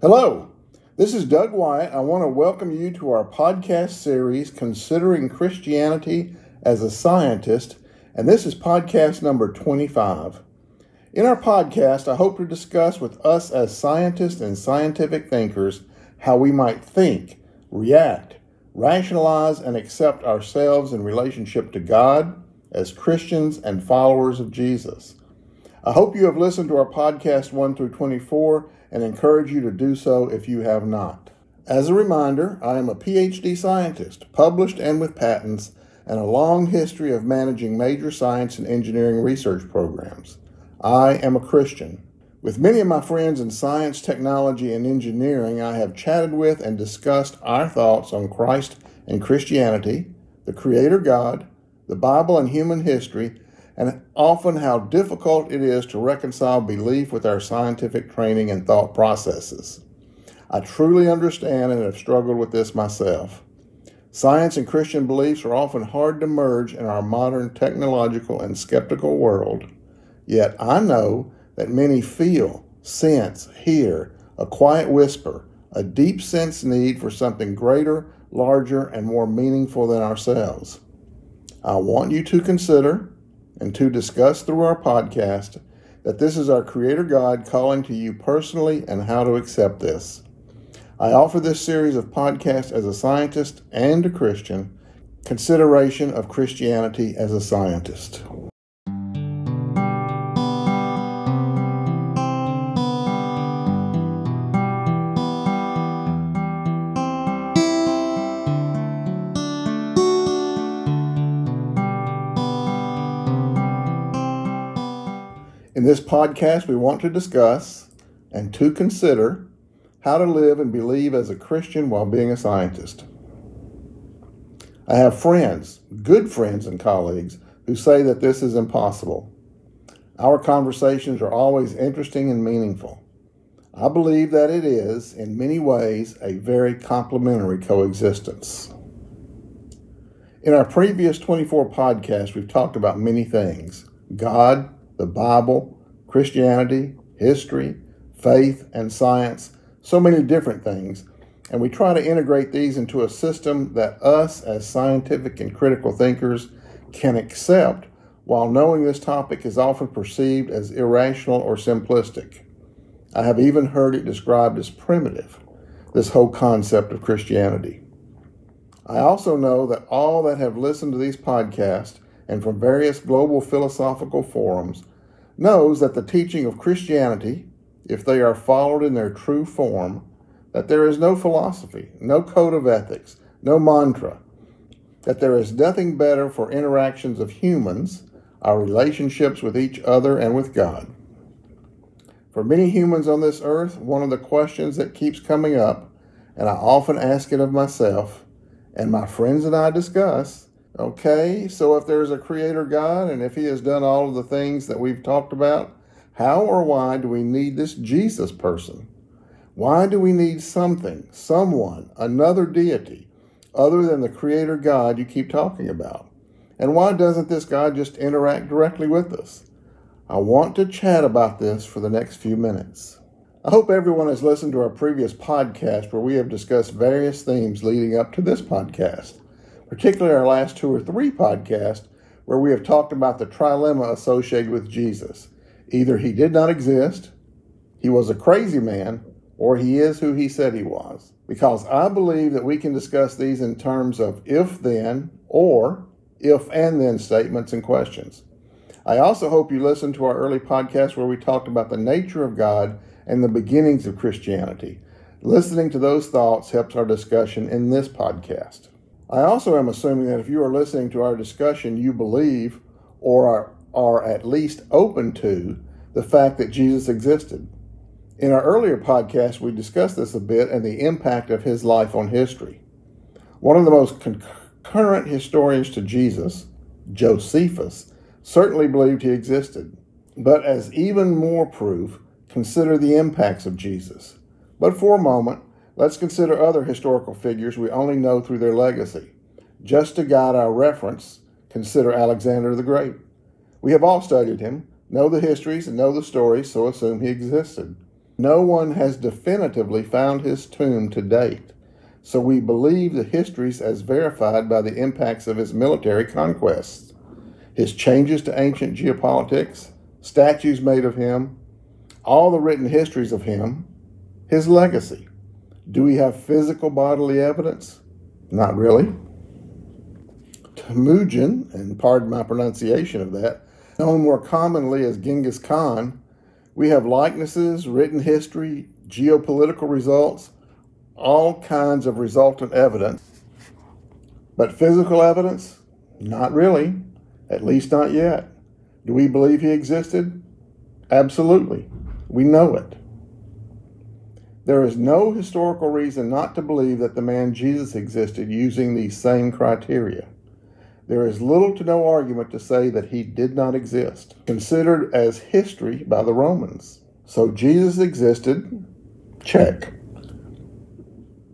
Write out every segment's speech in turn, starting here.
Hello, this is Doug Wyatt. I want to welcome you to our podcast series, Considering Christianity as a Scientist, and this is podcast number 25. In our podcast, I hope to discuss with us as scientists and scientific thinkers how we might think, react, rationalize, and accept ourselves in relationship to God as Christians and followers of Jesus. I hope you have listened to our podcast 1 through 24 and encourage you to do so if you have not. As a reminder, I am a PhD scientist, published and with patents, and a long history of managing major science and engineering research programs. I am a Christian. With many of my friends in science, technology, and engineering, I have chatted with and discussed our thoughts on Christ and Christianity, the Creator God, the Bible and human history, and often how difficult it is to reconcile belief with our scientific training and thought processes. I truly understand and have struggled with this myself. Science and Christian beliefs are often hard to merge in our modern technological and skeptical world, yet I know that many feel, sense, hear a quiet whisper, a deep sense need for something greater, larger, and more meaningful than ourselves. I want you to consider and to discuss through our podcast that this is our Creator God calling to you personally and how to accept this. I offer this series of podcasts as a scientist and a Christian, consideration of Christianity as a scientist. In this podcast, we want to discuss and to consider how to live and believe as a Christian while being a scientist. I have friends, good friends and colleagues, who say that this is impossible. Our conversations are always interesting and meaningful. I believe that it is, in many ways, a very complementary coexistence. In our previous 24 podcasts, we've talked about many things God, the Bible, Christianity, history, faith, and science, so many different things. And we try to integrate these into a system that us, as scientific and critical thinkers, can accept while knowing this topic is often perceived as irrational or simplistic. I have even heard it described as primitive, this whole concept of Christianity. I also know that all that have listened to these podcasts and from various global philosophical forums knows that the teaching of Christianity, if they are followed in their true form, that there is no philosophy, no code of ethics, no mantra, that there is nothing better for interactions of humans, our relationships with each other and with God. For many humans on this earth, one of the questions that keeps coming up, and I often ask it of myself, and my friends and I discuss, Okay, so if there's a creator God and if he has done all of the things that we've talked about, how or why do we need this Jesus person? Why do we need something, someone, another deity, other than the creator God you keep talking about? And why doesn't this God just interact directly with us? I want to chat about this for the next few minutes. I hope everyone has listened to our previous podcast where we have discussed various themes leading up to this podcast particularly our last two or three podcasts, where we have talked about the trilemma associated with Jesus. Either he did not exist, he was a crazy man, or he is who he said he was. Because I believe that we can discuss these in terms of if then or if and then statements and questions. I also hope you listened to our early podcast where we talked about the nature of God and the beginnings of Christianity. Listening to those thoughts helps our discussion in this podcast. I also am assuming that if you are listening to our discussion, you believe or are, are at least open to the fact that Jesus existed. In our earlier podcast, we discussed this a bit and the impact of his life on history. One of the most concurrent historians to Jesus, Josephus, certainly believed he existed. But as even more proof, consider the impacts of Jesus. But for a moment, Let's consider other historical figures we only know through their legacy. Just to guide our reference, consider Alexander the Great. We have all studied him, know the histories, and know the stories, so assume he existed. No one has definitively found his tomb to date, so we believe the histories as verified by the impacts of his military conquests, his changes to ancient geopolitics, statues made of him, all the written histories of him, his legacy. Do we have physical bodily evidence? Not really. Temujin, and pardon my pronunciation of that, known more commonly as Genghis Khan, we have likenesses, written history, geopolitical results, all kinds of resultant evidence. But physical evidence? Not really, at least not yet. Do we believe he existed? Absolutely. We know it. There is no historical reason not to believe that the man Jesus existed using these same criteria. There is little to no argument to say that he did not exist, considered as history by the Romans. So Jesus existed, check.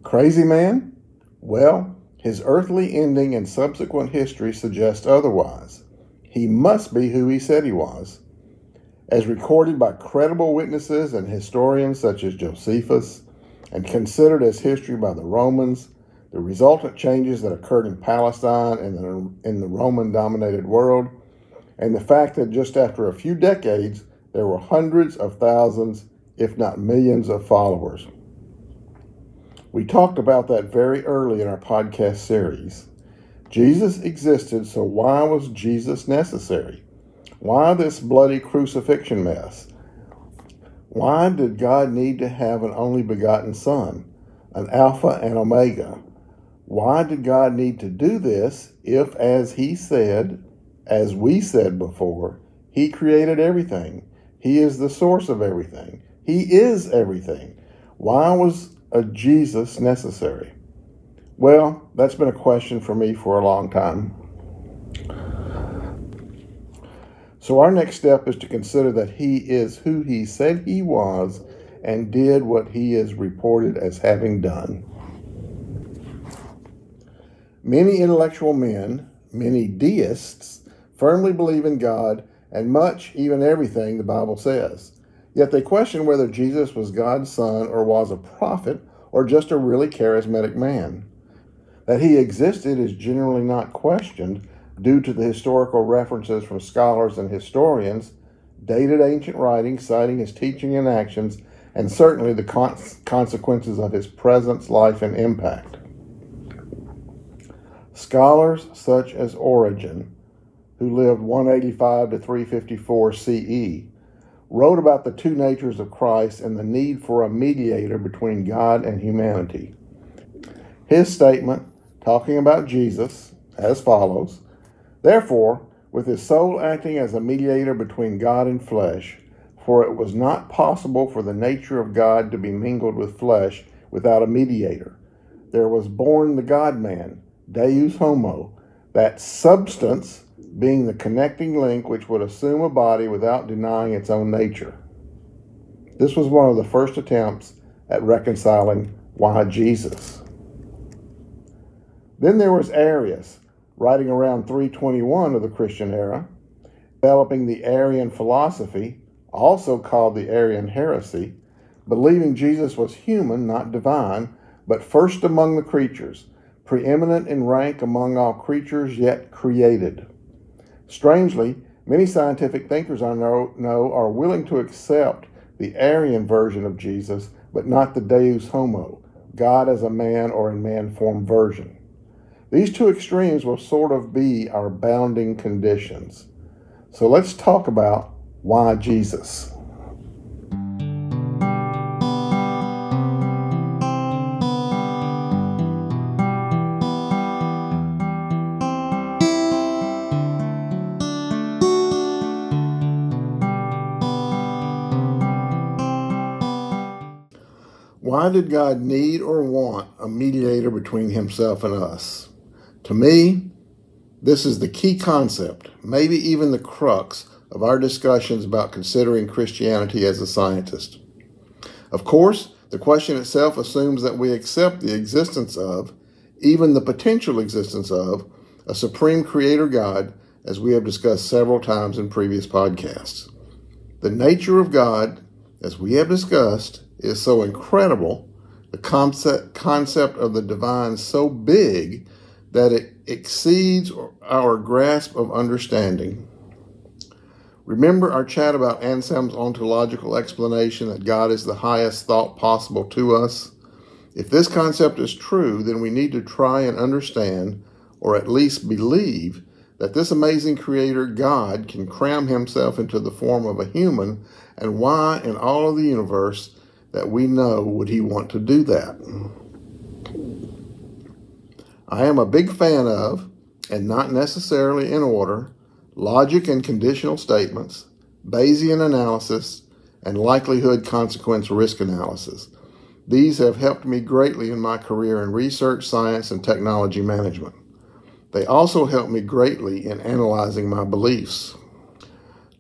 Crazy man? Well, his earthly ending and subsequent history suggest otherwise. He must be who he said he was. As recorded by credible witnesses and historians such as Josephus, and considered as history by the Romans, the resultant changes that occurred in Palestine and in the Roman dominated world, and the fact that just after a few decades, there were hundreds of thousands, if not millions, of followers. We talked about that very early in our podcast series. Jesus existed, so why was Jesus necessary? Why this bloody crucifixion mess? Why did God need to have an only begotten Son, an Alpha and Omega? Why did God need to do this if, as He said, as we said before, He created everything? He is the source of everything. He is everything. Why was a Jesus necessary? Well, that's been a question for me for a long time. So, our next step is to consider that He is who He said He was and did what He is reported as having done. Many intellectual men, many deists, firmly believe in God and much, even everything, the Bible says. Yet they question whether Jesus was God's son or was a prophet or just a really charismatic man. That he existed is generally not questioned due to the historical references from scholars and historians, dated ancient writings citing his teaching and actions, and certainly the consequences of his presence, life, and impact. Scholars such as Origen, who lived 185 to 354 CE, wrote about the two natures of Christ and the need for a mediator between God and humanity. His statement, talking about Jesus, as follows Therefore, with his soul acting as a mediator between God and flesh, for it was not possible for the nature of God to be mingled with flesh without a mediator, there was born the God man Deus homo, that substance being the connecting link which would assume a body without denying its own nature. This was one of the first attempts at reconciling why Jesus. Then there was Arius, writing around 321 of the Christian era, developing the Arian philosophy, also called the Arian heresy, believing Jesus was human, not divine, but first among the creatures preeminent in rank among all creatures yet created. Strangely, many scientific thinkers I know, know are willing to accept the Arian version of Jesus, but not the Deus Homo, God as a man or in man form version. These two extremes will sort of be our bounding conditions. So let's talk about why Jesus. Why did God need or want a mediator between himself and us? To me, this is the key concept, maybe even the crux of our discussions about considering Christianity as a scientist. Of course, the question itself assumes that we accept the existence of, even the potential existence of, a supreme creator God, as we have discussed several times in previous podcasts. The nature of God as we have discussed, is so incredible, the concept, concept of the divine so big that it exceeds our grasp of understanding. Remember our chat about Anselm's ontological explanation that God is the highest thought possible to us? If this concept is true, then we need to try and understand, or at least believe, that this amazing creator God can cram himself into the form of a human, and why in all of the universe that we know would he want to do that? I am a big fan of, and not necessarily in order, logic and conditional statements, Bayesian analysis, and likelihood consequence risk analysis. These have helped me greatly in my career in research, science, and technology management. They also help me greatly in analyzing my beliefs.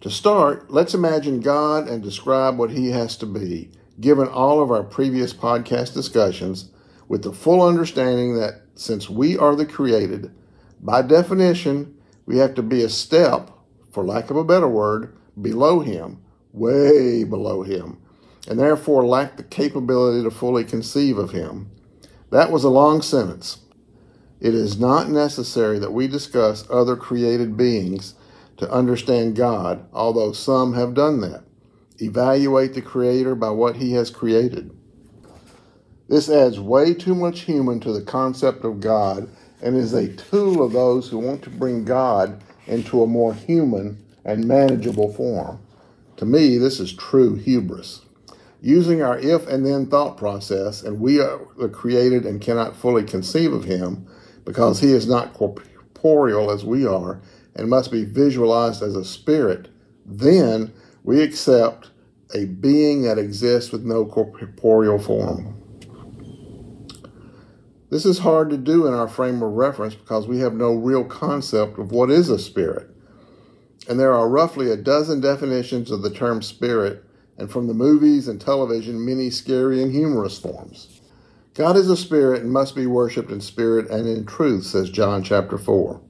To start, let's imagine God and describe what He has to be, given all of our previous podcast discussions, with the full understanding that since we are the created, by definition, we have to be a step, for lack of a better word, below Him, way below Him, and therefore lack the capability to fully conceive of Him. That was a long sentence. It is not necessary that we discuss other created beings to understand God, although some have done that. Evaluate the Creator by what He has created. This adds way too much human to the concept of God and is a tool of those who want to bring God into a more human and manageable form. To me, this is true hubris. Using our if and then thought process, and we are created and cannot fully conceive of Him, because he is not corporeal as we are and must be visualized as a spirit, then we accept a being that exists with no corporeal form. This is hard to do in our frame of reference because we have no real concept of what is a spirit. And there are roughly a dozen definitions of the term spirit, and from the movies and television, many scary and humorous forms. God is a spirit and must be worshiped in spirit and in truth, says John chapter 4.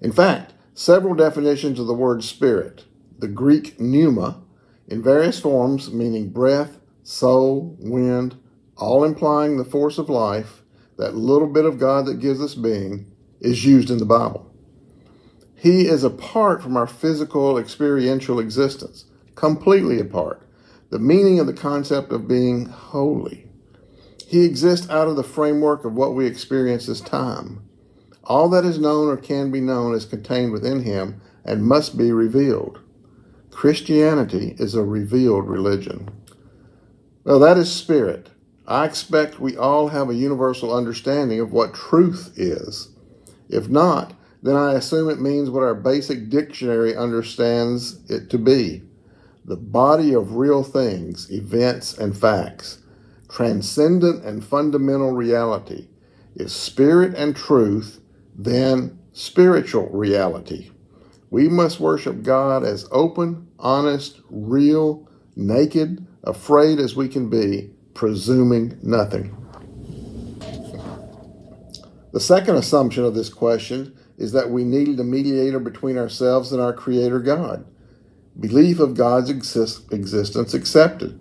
In fact, several definitions of the word spirit, the Greek pneuma, in various forms meaning breath, soul, wind, all implying the force of life, that little bit of God that gives us being, is used in the Bible. He is apart from our physical experiential existence, completely apart. The meaning of the concept of being holy. He exists out of the framework of what we experience as time. All that is known or can be known is contained within him and must be revealed. Christianity is a revealed religion. Well, that is spirit. I expect we all have a universal understanding of what truth is. If not, then I assume it means what our basic dictionary understands it to be the body of real things, events, and facts transcendent and fundamental reality is spirit and truth, then spiritual reality. We must worship God as open, honest, real, naked, afraid as we can be, presuming nothing. The second assumption of this question is that we needed a mediator between ourselves and our Creator God. Belief of God's exist- existence accepted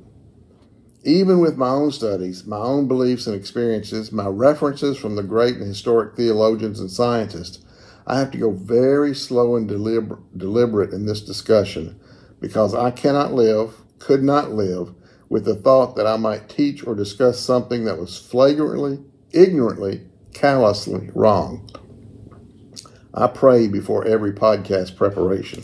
even with my own studies, my own beliefs and experiences, my references from the great and historic theologians and scientists, I have to go very slow and deliber- deliberate in this discussion because I cannot live, could not live, with the thought that I might teach or discuss something that was flagrantly, ignorantly, callously wrong. I pray before every podcast preparation.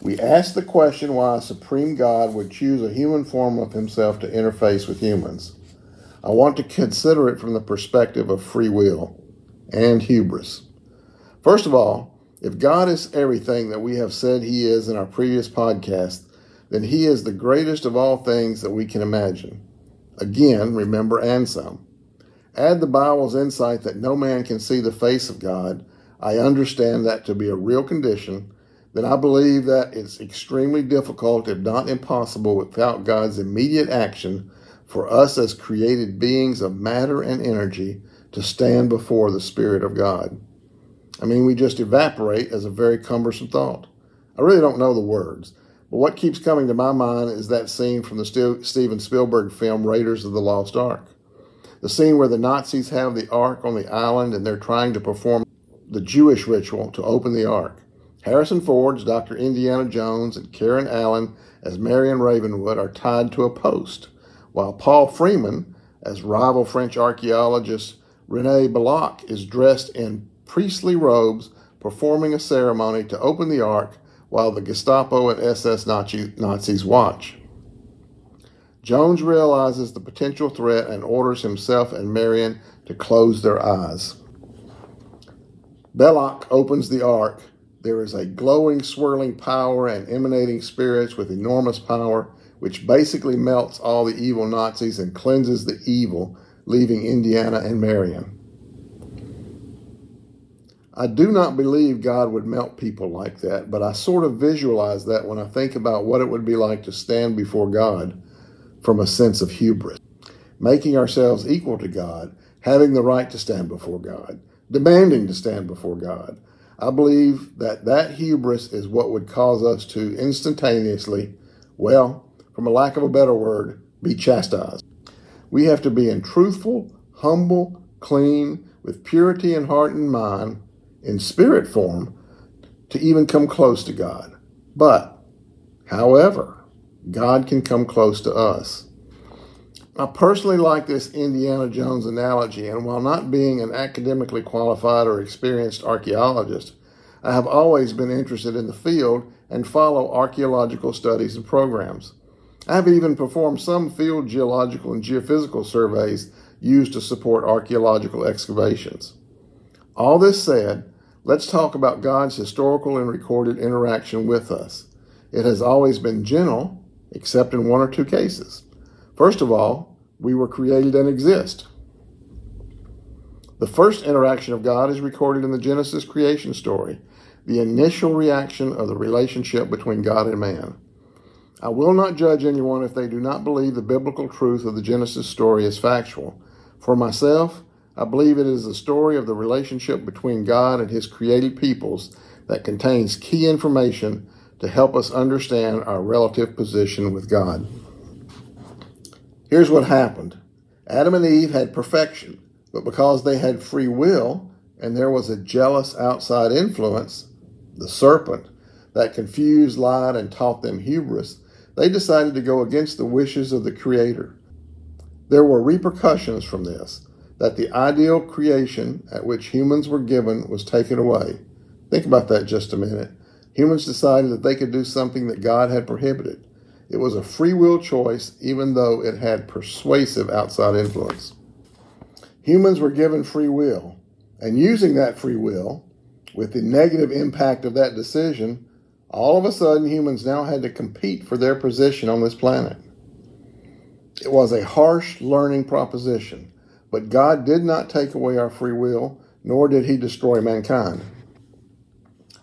We ask the question why a supreme God would choose a human form of himself to interface with humans. I want to consider it from the perspective of free will and hubris. First of all, if God is everything that we have said he is in our previous podcast, then he is the greatest of all things that we can imagine. Again, remember Anselm. Add the Bible's insight that no man can see the face of God. I understand that to be a real condition then I believe that it's extremely difficult, if not impossible, without God's immediate action for us as created beings of matter and energy to stand before the Spirit of God. I mean, we just evaporate as a very cumbersome thought. I really don't know the words, But what keeps coming to my mind is that scene from the Steven Spielberg film Raiders of the Lost Ark. The scene where the Nazis have the Ark on the island and they're trying to perform the Jewish ritual to open the Ark. Harrison Ford as Dr. Indiana Jones and Karen Allen as Marion Ravenwood are tied to a post, while Paul Freeman as rival French archaeologist Rene Belloq is dressed in priestly robes performing a ceremony to open the Ark while the Gestapo and SS Nazi, Nazis watch. Jones realizes the potential threat and orders himself and Marion to close their eyes. Belloq opens the ark. There is a glowing, swirling power and emanating spirits with enormous power, which basically melts all the evil Nazis and cleanses the evil, leaving Indiana and Marion. I do not believe God would melt people like that, but I sort of visualize that when I think about what it would be like to stand before God from a sense of hubris, making ourselves equal to God, having the right to stand before God, demanding to stand before God. I believe that that hubris is what would cause us to instantaneously, well, from a lack of a better word, be chastised. We have to be in truthful, humble, clean, with purity in heart and mind, in spirit form to even come close to God. But, however, God can come close to us. I personally like this Indiana Jones analogy, and while not being an academically qualified or experienced archaeologist, I have always been interested in the field and follow archaeological studies and programs. I have even performed some field geological and geophysical surveys used to support archaeological excavations. All this said, Let's talk about God's historical and recorded interaction with us. It has always been gentle, except in one or two cases. First of all, we were created and exist. The first interaction of God is recorded in the Genesis creation story, the initial reaction of the relationship between God and man. I will not judge anyone if they do not believe the biblical truth of the Genesis story is factual. For myself, I believe it is the story of the relationship between God and his created peoples that contains key information to help us understand our relative position with God. Here's what happened Adam and Eve had perfection, but because they had free will and there was a jealous outside influence, the serpent, that confused, lied, and taught them hubris, they decided to go against the wishes of the Creator. There were repercussions from this that the ideal creation at which humans were given was taken away. Think about that just a minute. Humans decided that they could do something that God had prohibited. It was a free will choice, even though it had persuasive outside influence. Humans were given free will, and using that free will, with the negative impact of that decision, all of a sudden humans now had to compete for their position on this planet. It was a harsh learning proposition but God did not take away our free will, nor did he destroy mankind.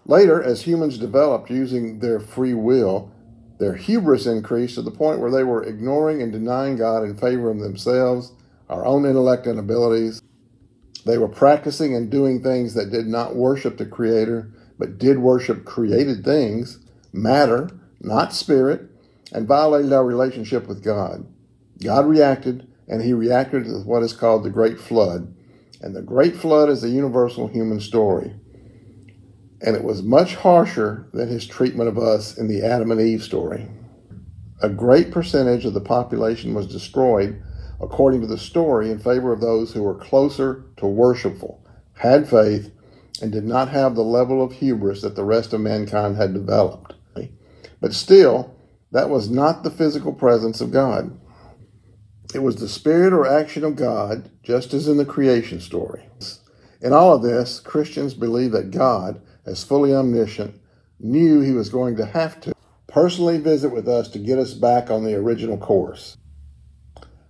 Later, as humans developed using their free will, their hubris increased to the point where they were ignoring and denying God in favor of themselves, our own intellect and abilities. They were practicing and doing things that did not worship the Creator, but did worship created things, matter, not spirit, and violated our relationship with God. God reacted and he reacted with what is called the Great Flood. And the Great Flood is a universal human story. And it was much harsher than his treatment of us in the Adam and Eve story. A great percentage of the population was destroyed, according to the story, in favor of those who were closer to worshipful, had faith, and did not have the level of hubris that the rest of mankind had developed. But still, that was not the physical presence of God. It was the spirit or action of God, just as in the creation story. In all of this, Christians believe that God, as fully omniscient, knew he was going to have to personally visit with us to get us back on the original course.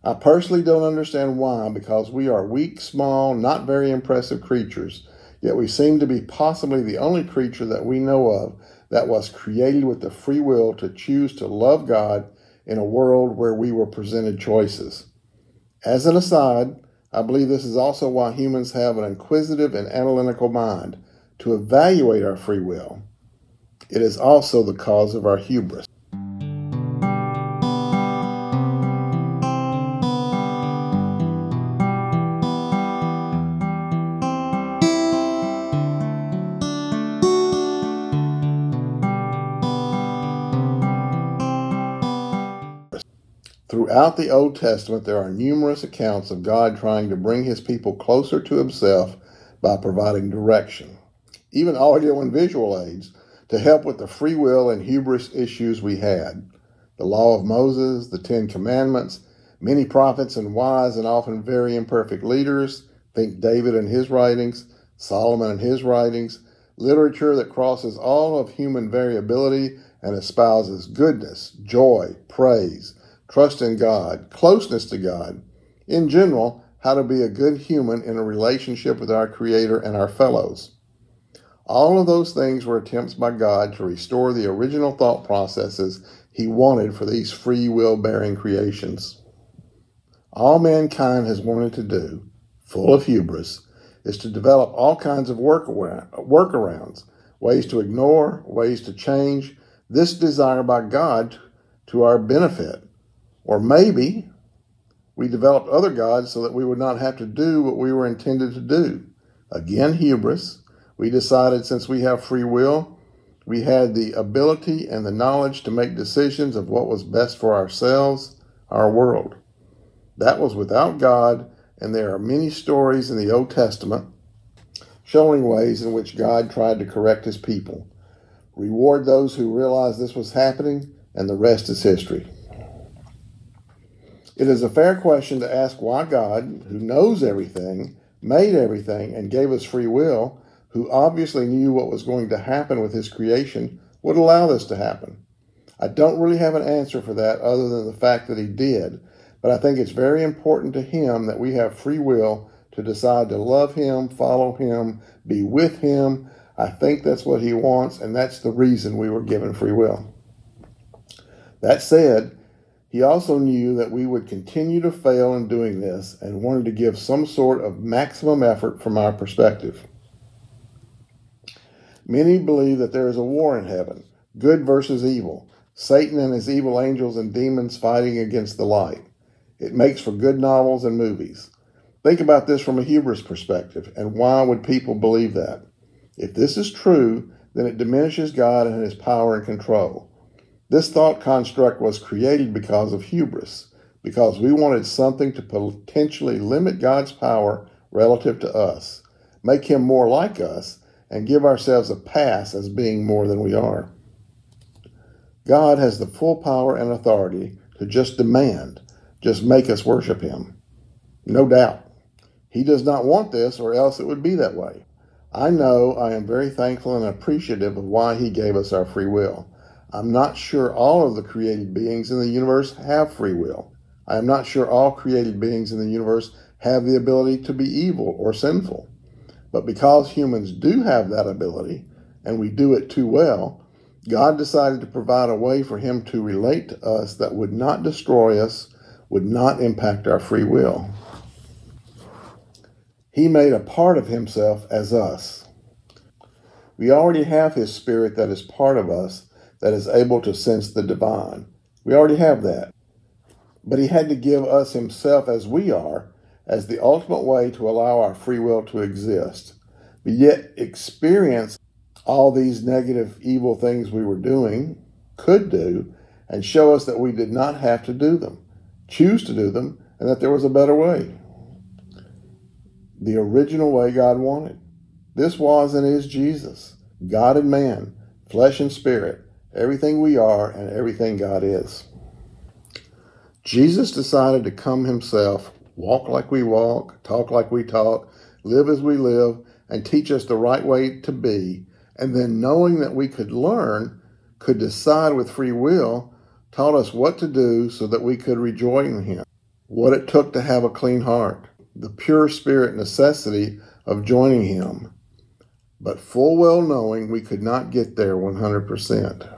I personally don't understand why, because we are weak, small, not very impressive creatures, yet we seem to be possibly the only creature that we know of that was created with the free will to choose to love God in a world where we were presented choices. As an aside, I believe this is also why humans have an inquisitive and analytical mind to evaluate our free will. It is also the cause of our hubris. Throughout the Old Testament, there are numerous accounts of God trying to bring his people closer to himself by providing direction, even audio and visual aids to help with the free will and hubris issues we had. The Law of Moses, the Ten Commandments, many prophets and wise and often very imperfect leaders, think David and his writings, Solomon and his writings, literature that crosses all of human variability and espouses goodness, joy, praise, trust in God, closeness to God. In general, how to be a good human in a relationship with our Creator and our fellows. All of those things were attempts by God to restore the original thought processes He wanted for these free will bearing creations. All mankind has wanted to do, full of hubris, is to develop all kinds of work workarounds, ways to ignore, ways to change this desire by God to our benefit. Or maybe we developed other gods so that we would not have to do what we were intended to do. Again, hubris we decided since we have free will, we had the ability and the knowledge to make decisions of what was best for ourselves, our world. That was without God, and there are many stories in the Old Testament showing ways in which God tried to correct his people. Reward those who realized this was happening, and the rest is history. It is a fair question to ask why God, who knows everything, made everything, and gave us free will, who obviously knew what was going to happen with his creation, would allow this to happen. I don't really have an answer for that other than the fact that he did, but I think it's very important to him that we have free will to decide to love him, follow him, be with him. I think that's what he wants, and that's the reason we were given free will. That said, he also knew that we would continue to fail in doing this and wanted to give some sort of maximum effort from our perspective. Many believe that there is a war in heaven, good versus evil, Satan and his evil angels and demons fighting against the light. It makes for good novels and movies. Think about this from a hubris perspective, and why would people believe that? If this is true, then it diminishes God and his power and control. This thought construct was created because of hubris, because we wanted something to potentially limit God's power relative to us, make him more like us, and give ourselves a pass as being more than we are. God has the full power and authority to just demand, just make us worship Him. No doubt. He does not want this, or else it would be that way. I know I am very thankful and appreciative of why He gave us our free will. I'm not sure all of the created beings in the universe have free will. I am not sure all created beings in the universe have the ability to be evil or sinful. But because humans do have that ability, and we do it too well, God decided to provide a way for Him to relate to us that would not destroy us, would not impact our free will. He made a part of Himself as us. We already have His Spirit that is part of us, that is able to sense the divine. We already have that. But He had to give us Himself as we are as the ultimate way to allow our free will to exist, but yet experience all these negative, evil things we were doing, could do, and show us that we did not have to do them, choose to do them, and that there was a better way. The original way God wanted. This was and is Jesus, God and man, flesh and spirit, everything we are and everything God is. Jesus decided to come himself walk like we walk, talk like we talk, live as we live, and teach us the right way to be. And then knowing that we could learn, could decide with free will, taught us what to do so that we could rejoice in Him, what it took to have a clean heart, the pure spirit necessity of joining Him, but full well knowing we could not get there 100%.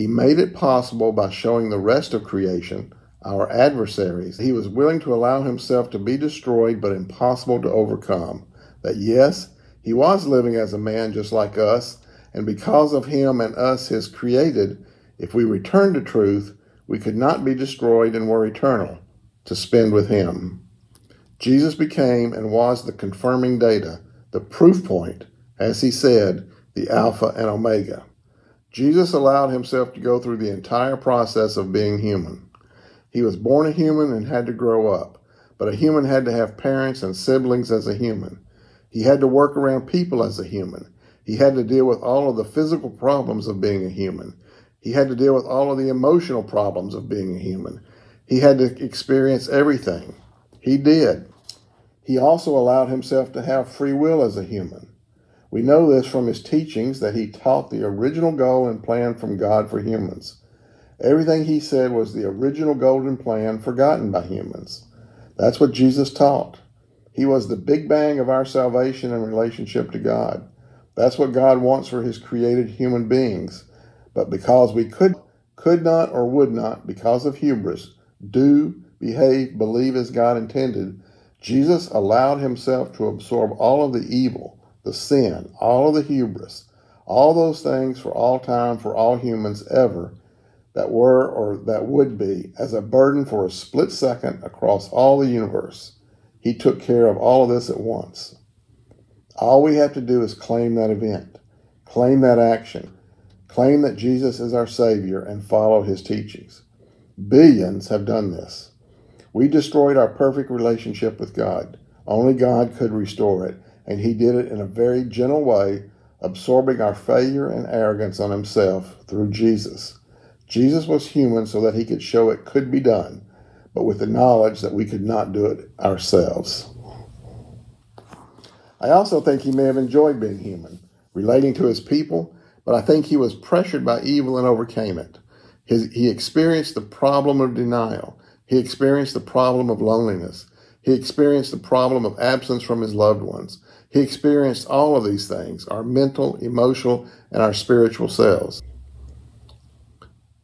He made it possible by showing the rest of creation our adversaries. He was willing to allow himself to be destroyed, but impossible to overcome. That yes, he was living as a man just like us, and because of him and us, his created, if we return to truth, we could not be destroyed and were eternal to spend with him. Jesus became and was the confirming data, the proof point, as he said, the Alpha and Omega. Jesus allowed himself to go through the entire process of being human. He was born a human and had to grow up, but a human had to have parents and siblings as a human. He had to work around people as a human. He had to deal with all of the physical problems of being a human. He had to deal with all of the emotional problems of being a human. He had to experience everything. He did. He also allowed himself to have free will as a human. We know this from his teachings that he taught the original goal and plan from God for humans. Everything he said was the original golden plan forgotten by humans. That's what Jesus taught. He was the big bang of our salvation and relationship to God. That's what God wants for his created human beings. But because we could could not or would not, because of hubris, do, behave, believe as God intended, Jesus allowed himself to absorb all of the evil, the sin, all of the hubris, all those things for all time, for all humans ever that were or that would be, as a burden for a split second across all the universe. He took care of all of this at once. All we have to do is claim that event, claim that action, claim that Jesus is our Savior, and follow his teachings. Billions have done this. We destroyed our perfect relationship with God. Only God could restore it, and he did it in a very gentle way, absorbing our failure and arrogance on himself through Jesus. Jesus was human so that he could show it could be done but with the knowledge that we could not do it ourselves. I also think he may have enjoyed being human, relating to his people, but I think he was pressured by evil and overcame it. His, he experienced the problem of denial. He experienced the problem of loneliness. He experienced the problem of absence from his loved ones. He experienced all of these things, our mental, emotional, and our spiritual selves.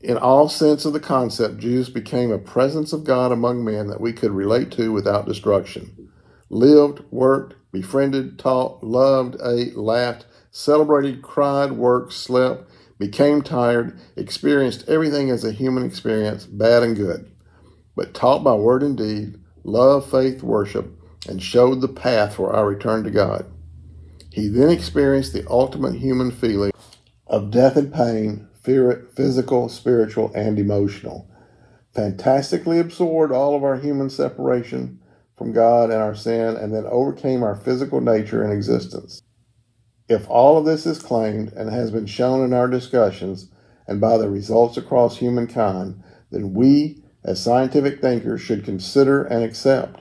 In all sense of the concept, Jesus became a presence of God among men that we could relate to without destruction. Lived, worked, befriended, taught, loved, ate, laughed, celebrated, cried, worked, slept, became tired, experienced everything as a human experience, bad and good, but taught by word and deed, love, faith, worship, and showed the path for our return to God. He then experienced the ultimate human feeling of death and pain, physical, spiritual, and emotional. Fantastically absorbed all of our human separation from God and our sin, and then overcame our physical nature and existence. If all of this is claimed and has been shown in our discussions and by the results across humankind, then we, as scientific thinkers, should consider and accept.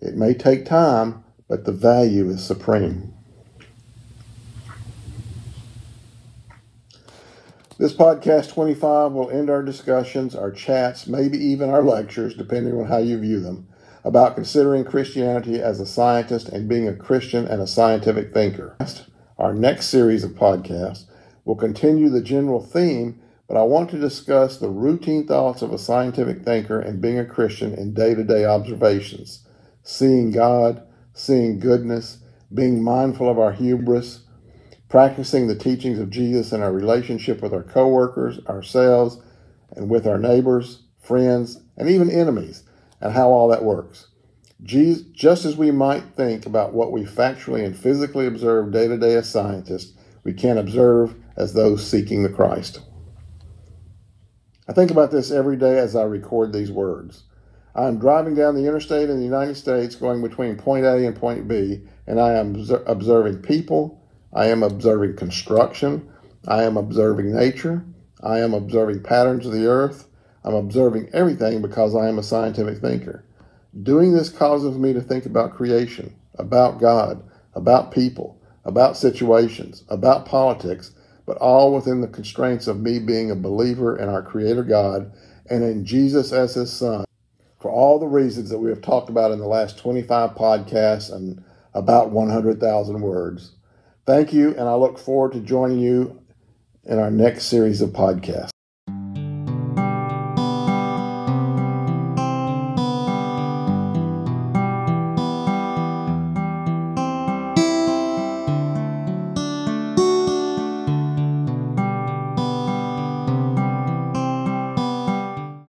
It may take time, but the value is supreme. This podcast 25 will end our discussions, our chats, maybe even our lectures, depending on how you view them, about considering Christianity as a scientist and being a Christian and a scientific thinker. Our next series of podcasts will continue the general theme, but I want to discuss the routine thoughts of a scientific thinker and being a Christian in day to day observations, seeing God, seeing goodness, being mindful of our hubris practicing the teachings of Jesus in our relationship with our coworkers, ourselves, and with our neighbors, friends, and even enemies, and how all that works. Just as we might think about what we factually and physically observe day to day as scientists, we can observe as those seeking the Christ. I think about this every day as I record these words. I am driving down the interstate in the United States going between point A and point B, and I am observing people, I am observing construction. I am observing nature. I am observing patterns of the earth. I'm observing everything because I am a scientific thinker. Doing this causes me to think about creation, about God, about people, about situations, about politics, but all within the constraints of me being a believer in our Creator God and in Jesus as His Son. For all the reasons that we have talked about in the last 25 podcasts and about 100,000 words. Thank you, and I look forward to joining you in our next series of podcasts.